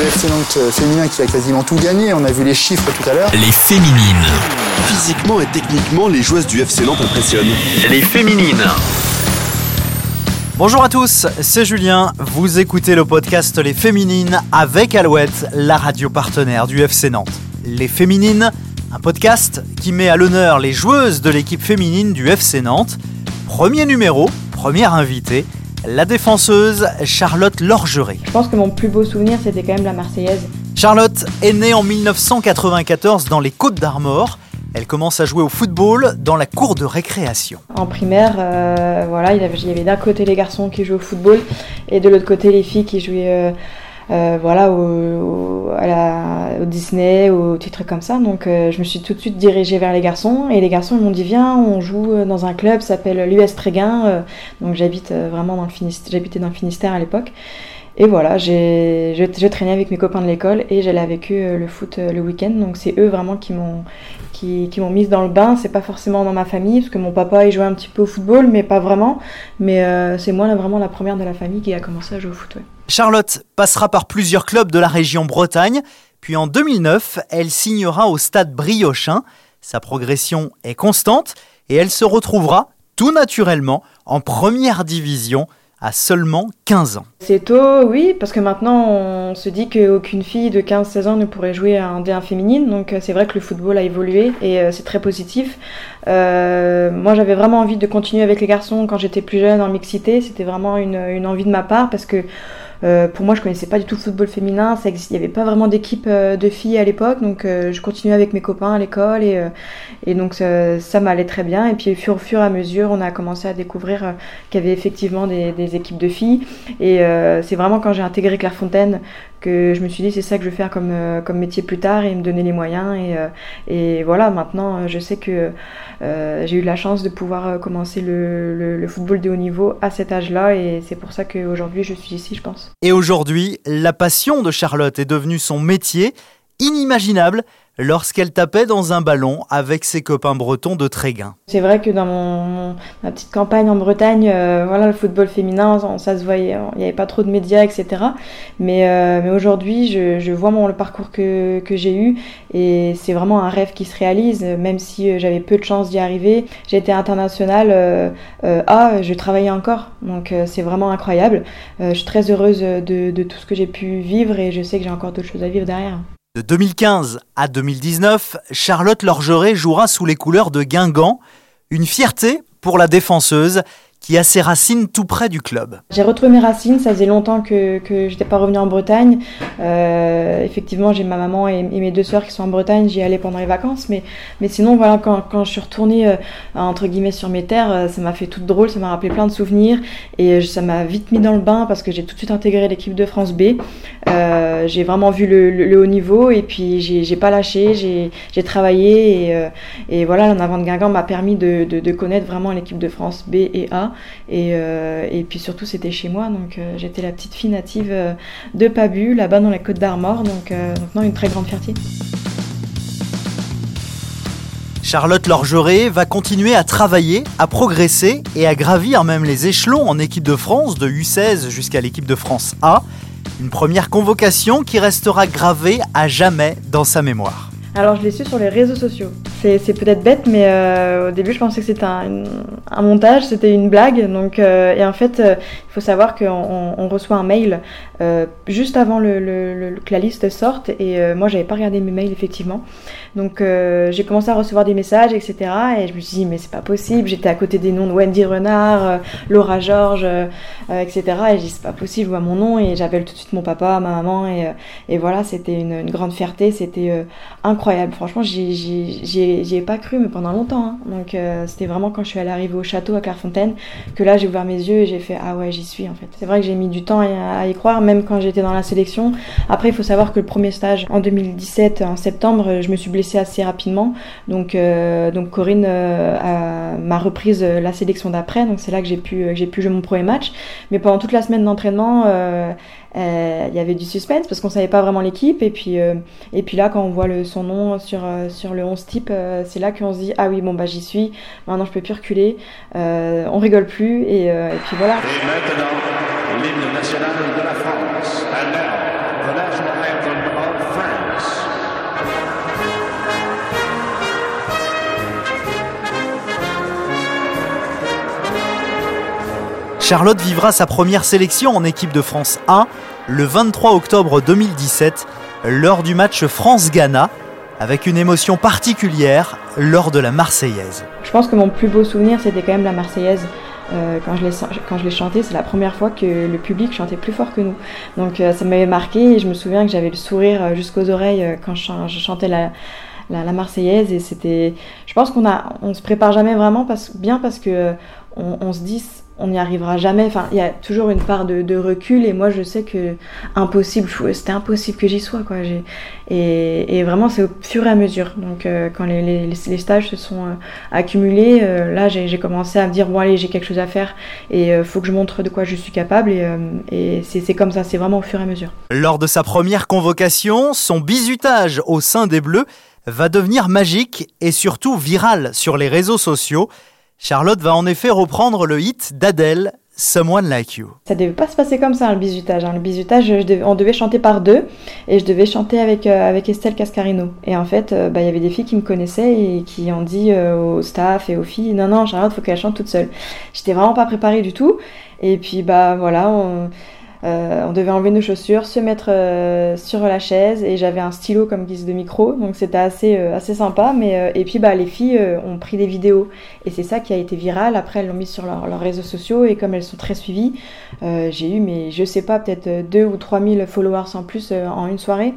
le FC Nantes féminin qui a quasiment tout gagné. On a vu les chiffres tout à l'heure. Les féminines. Physiquement et techniquement, les joueuses du FC Nantes impressionnent. Les féminines. Bonjour à tous, c'est Julien. Vous écoutez le podcast Les Féminines avec Alouette, la radio partenaire du FC Nantes. Les Féminines, un podcast qui met à l'honneur les joueuses de l'équipe féminine du FC Nantes. Premier numéro, première invitée, la défenseuse Charlotte Lorgeret. Je pense que mon plus beau souvenir, c'était quand même la Marseillaise. Charlotte est née en 1994 dans les Côtes d'Armor. Elle commence à jouer au football dans la cour de récréation. En primaire, euh, voilà, il y avait, d'un côté les garçons qui jouaient au football et de l'autre côté les filles qui jouaient euh, euh, voilà, au, à la, au, Disney, au titre comme ça. Donc je me suis tout de suite dirigée vers les garçons et les garçons m'ont dit viens, on joue dans un club, s'appelle l'US Tréguin. donc j'habite vraiment dans le Finistère, j'habitais dans le Finistère à l'époque. Et voilà, j'ai, je, traînais avec mes copains de l'école et j'allais avec eux euh, le foot euh, le week-end. Donc c'est eux vraiment qui m'ont, qui, m'ont mise dans le bain. C'est pas forcément dans ma famille, parce que mon papa il jouait un petit peu au football, mais pas vraiment. Mais euh, c'est moi là, vraiment la première de la famille qui a commencé à jouer au foot. Charlotte passera par plusieurs clubs de la région Bretagne. Puis en 2009, elle signera au stade Briochin. Sa progression est constante et elle se retrouvera tout naturellement en première division seulement 15 ans. C'est tôt, oui, parce que maintenant on se dit qu'aucune fille de 15-16 ans ne pourrait jouer à un D1 féminine, donc euh, c'est vrai que le football a évolué et euh, c'est très positif. Euh, moi j'avais vraiment envie de continuer avec les garçons quand j'étais plus jeune en mixité, c'était vraiment une envie de ma part parce que euh, pour moi, je connaissais pas du tout le football féminin. il n'y avait pas vraiment d'équipe euh, de filles à l'époque, donc euh, je continuais avec mes copains à l'école et, et donc ça, m'allait très bien. Et puis, au fur, et à mesure, on a commencé à découvrir qu'il y avait effectivement des, des, équipes de filles. Et c'est vraiment quand j'ai intégré Clairefontaine que je me suis dit c'est ça que je veux faire comme, comme métier plus tard et me donner les moyens. Et, et voilà, maintenant, je sais que j'ai eu la chance de pouvoir commencer le, le, le football de haut niveau à cet âge-là et c'est pour ça qu'aujourd'hui je suis ici, je pense. Et aujourd'hui, la passion de Charlotte est devenue son métier, inimaginable lorsqu'elle tapait dans un ballon avec ses copains bretons de Tréguin. C'est vrai que dans mon, ma petite campagne en Bretagne, euh, voilà, le football féminin, ça, se voyait, il n'y avait pas trop de médias, etc. Mais, euh, mais aujourd'hui, je, vois mon, le parcours que, que j'ai eu et c'est vraiment un rêve qui se réalise, même si euh, j'avais peu de chance d'y arriver. J'ai été internationale A, je travaillais encore, donc c'est vraiment incroyable. je suis très heureuse de, de tout ce que j'ai pu vivre et je sais que j'ai encore d'autres choses à vivre derrière. De 2015 à 2019, Charlotte Lorgeret jouera sous les couleurs de Guingamp, une fierté pour la défenseuse qui a ses racines tout près du club. J'ai retrouvé mes racines, ça faisait longtemps que, que j'étais pas revenue en Bretagne. Euh, effectivement, j'ai ma maman et, mes deux sœurs qui sont en Bretagne, j'y allais pendant les vacances, mais, mais sinon, voilà, quand, quand je suis retournée euh, entre guillemets sur mes terres, euh, ça m'a fait tout drôle, ça m'a rappelé plein de souvenirs et ça m'a vite mis dans le bain parce que j'ai tout de suite intégré l'équipe de France B. Euh, j'ai vraiment vu le, le, haut niveau et puis j'ai pas lâché, j'ai travaillé et, et voilà, l'en avant de Guingamp m'a permis de, de, de connaître vraiment l'équipe de France B et A. Euh, et, puis surtout, c'était chez moi. Donc euh, j'étais la petite fille native euh, de Pabu, là-bas dans la côte d'Armor. Donc, donc une très grande fierté. Charlotte Lorgeret va continuer à travailler, à progresser et à gravir même les échelons en équipe de France, de U16 jusqu'à l'équipe de France A. Une première convocation qui restera gravée à jamais dans sa mémoire. Alors je l'ai su sur les réseaux sociaux. C'est peut-être bête, mais euh, au début je pensais que c'était un, montage, c'était une blague. Donc, euh, et en fait, euh, il faut savoir qu'on on reçoit un mail juste avant que la liste sorte. Et moi, j'avais pas regardé mes mails effectivement. Donc j'ai commencé à recevoir des messages, etc. Et je me suis dit mais c'est pas possible. J'étais à côté des noms de Wendy Renard, Laura Georges, etc. Et je dis c'est pas possible, je vois mon nom et j'appelle tout de suite mon papa, ma maman et, voilà, c'était une, grande fierté, c'était incroyable. Franchement, j'ai j'y ai pas cru, mais pendant longtemps. Hein. Donc euh, c'était vraiment quand je suis allée arriver au château à Clairefontaine que là j'ai ouvert mes yeux et j'ai fait ah ouais j'y suis en fait. C'est vrai que j'ai mis du temps à, y croire, même quand j'étais dans la sélection. Après il faut savoir que le premier stage en 2017 en septembre, je me suis blessée assez rapidement. Donc euh, donc Corinne euh, m'a reprise la sélection d'après, donc c'est là que j'ai pu j'ai pu jouer mon premier match. Mais pendant toute la semaine d'entraînement il y avait du suspense parce qu'on savait pas vraiment l'équipe. Et puis, euh, et puis là, quand on voit son nom sur, euh, sur le 11 type, euh, c'est là qu'on se dit Ah oui, bon, bah j'y suis. Maintenant, je peux plus reculer. On rigole plus. Et, puis voilà. Et maintenant, l'hymne national de la France. National anthem France. Charlotte vivra sa première sélection en équipe de France 1 le 23 octobre 2017 lors du match France-Ghana avec une émotion particulière lors de la Marseillaise. Je pense que mon plus beau souvenir c'était quand même la Marseillaise. Euh, quand je l'ai quand je l'ai chanté, c'est la première fois que le public chantait plus fort que nous. Donc euh, ça m'avait marqué et je me souviens que j'avais le sourire euh, jusqu'aux oreilles quand je, chantais la, la, Marseillaise et c'était. Je pense qu'on a, on se prépare jamais vraiment parce, bien parce que on, on se dit on n'y arrivera jamais. Enfin, il y a toujours une part de, recul et moi je sais que impossible, c'était impossible que j'y sois quoi. Et, vraiment c'est au fur et à mesure. Donc euh, quand les, stages se sont euh, accumulés, euh, là j'ai commencé à me dire bon allez j'ai quelque chose à faire et faut que je montre de quoi je suis capable et, et c'est comme ça, c'est vraiment au fur et à mesure. Lors de sa première convocation, son bizutage au sein des Bleus va devenir magique et surtout viral sur les réseaux sociaux. Charlotte va en effet reprendre le hit d'Adèle, Someone Like You. Ça devait pas se passer comme ça, le bizutage. Hein. Le bizutage, on devait chanter par deux et je devais chanter avec, euh, avec Estelle Cascarino. Et en fait, euh, bah, il y avait des filles qui me connaissaient et qui ont dit euh, au staff et aux filles Non, non, Charlotte, faut qu'elle chante toute seule. J'étais vraiment pas préparée du tout. Et puis, bah voilà, on euh, on devait enlever nos chaussures, se mettre euh, sur la chaise et j'avais un stylo comme guise de micro, donc c'était assez euh, assez sympa. Mais et puis bah les filles ont pris des vidéos et c'est ça qui a été viral. Après elles l'ont mis sur leurs réseaux sociaux et comme elles sont très suivies, j'ai eu mais je sais pas peut-être 2 ou 3000 followers en plus en une soirée.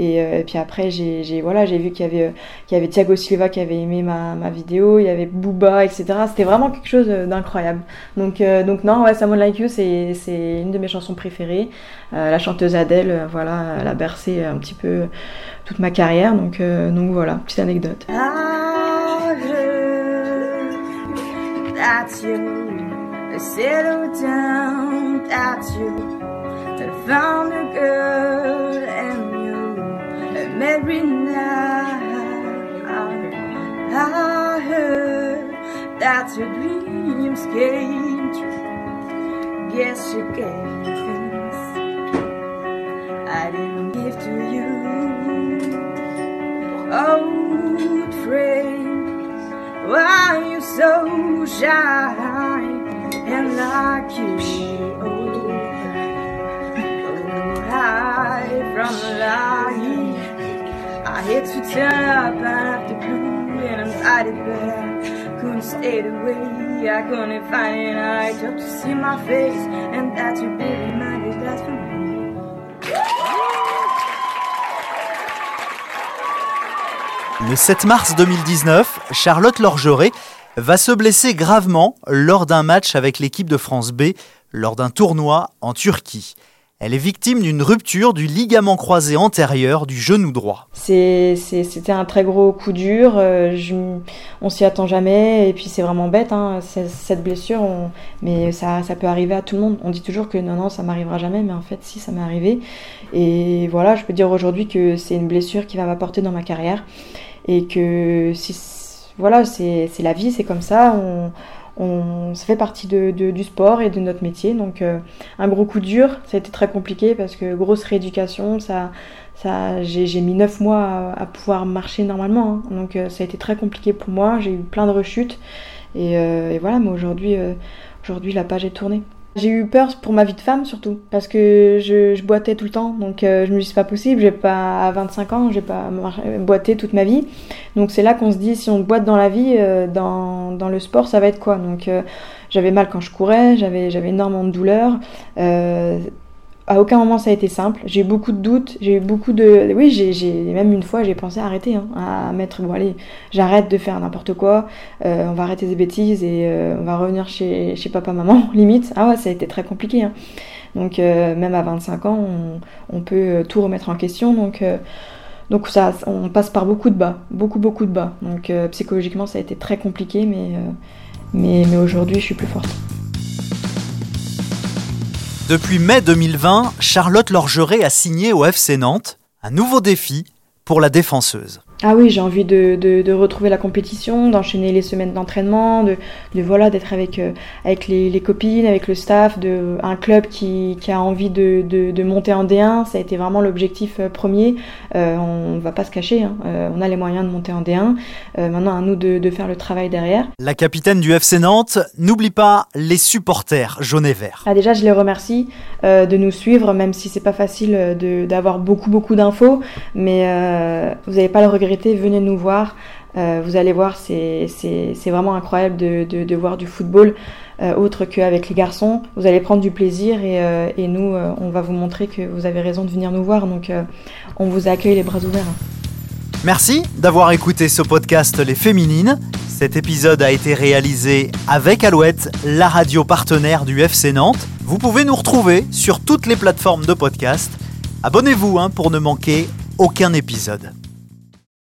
Et, puis après, j'ai voilà, vu qu'il y avait qu'il y avait Thiago Silva qui avait aimé ma, ma vidéo, il y avait Booba, etc. C'était vraiment quelque chose d'incroyable. Donc donc non, ouais, Someone Like You, c'est une de mes chansons Euh, la chanteuse Adèle, euh, voilà, elle a bercé un petit peu toute ma carrière. Donc, euh, donc voilà, petite anecdote. Guess you gave I didn't give to you. Old friends, why are you so shy and like you? Oh, oh hide from the light. I hate to turn up after blue and I'm tired back. Le 7 mars 2019, Charlotte Lorgeret va se blesser gravement lors d'un match avec l'équipe de France B lors d'un tournoi en Turquie. Elle est victime d'une rupture du ligament croisé antérieur du genou droit. C'était un très gros coup dur, euh, on s'y attend jamais, et puis c'est vraiment bête, hein, cette blessure, mais ça, peut arriver à tout le monde. On dit toujours que non, non, ça m'arrivera jamais, mais en fait, si, ça m'est arrivé. Et voilà, je peux dire aujourd'hui que c'est une blessure qui va m'apporter dans ma carrière, et que si, voilà, c'est la vie, c'est comme ça. On, ça fait partie de, du sport et de notre métier. Donc euh, un gros coup dur, ça a été très compliqué parce que grosse rééducation, ça, ça, j'ai mis 9 mois à, pouvoir marcher normalement. Hein. Donc euh, ça a été très compliqué pour moi, j'ai eu plein de rechutes. Et, euh, et voilà, mais aujourd'hui, aujourd'hui la page est tournée. J'ai eu peur pour ma vie de femme surtout, parce que je, boitais tout le temps, donc euh, je me c'est pas possible, j'ai pas à 25 ans, j'ai pas boité toute ma vie. Donc c'est là qu'on se dit si on boite dans la vie, euh, dans, dans, le sport, ça va être quoi? Donc euh, j'avais mal quand je courais, j'avais énormément de douleurs à aucun moment ça a été simple. J'ai eu beaucoup de doutes, j'ai eu beaucoup de. Oui, j'ai même une fois j'ai pensé à arrêter, hein, à mettre bon allez, j'arrête de faire n'importe quoi, euh, on va arrêter des bêtises et euh, on va revenir chez, papa maman limite. Ah ouais, ça a été très compliqué. Hein. Donc euh, même à 25 ans, on, peut tout remettre en question. Donc donc ça, on passe par beaucoup de bas, beaucoup beaucoup de bas. Donc psychologiquement ça a été très compliqué, mais, mais aujourd'hui je suis plus forte. Depuis mai 2020, Charlotte Lorgeret a signé au FC Nantes un nouveau défi pour la défenseuse. Ah oui, j'ai envie de, de, de, retrouver la compétition, d'enchaîner les semaines d'entraînement, de, de, voilà, d'être avec, euh, avec les, les, copines, avec le staff, de un club qui, qui a envie de, de, monter en D1. Ça a été vraiment l'objectif euh, premier. Euh, on va pas se cacher, hein. Euh, on a les moyens de monter en D1. maintenant, à nous de, faire le travail derrière. La capitaine du FC Nantes n'oublie pas les supporters jaunes et verts. Ah, déjà, je les remercie de nous suivre, même si c'est pas facile d'avoir beaucoup beaucoup d'infos, mais vous n'allez pas le venez nous voir. Euh, vous allez voir, c'est vraiment incroyable de, voir du football euh, autre qu'avec les garçons. Vous allez prendre du plaisir et, euh, nous, on va vous montrer que vous avez raison de venir nous voir. Donc, on vous accueille les bras ouverts. Merci d'avoir écouté ce podcast Les Féminines. Cet épisode a été réalisé avec Alouette, la radio partenaire du FC Nantes. Vous pouvez nous retrouver sur toutes les plateformes de podcast. Abonnez-vous hein, pour ne manquer aucun épisode.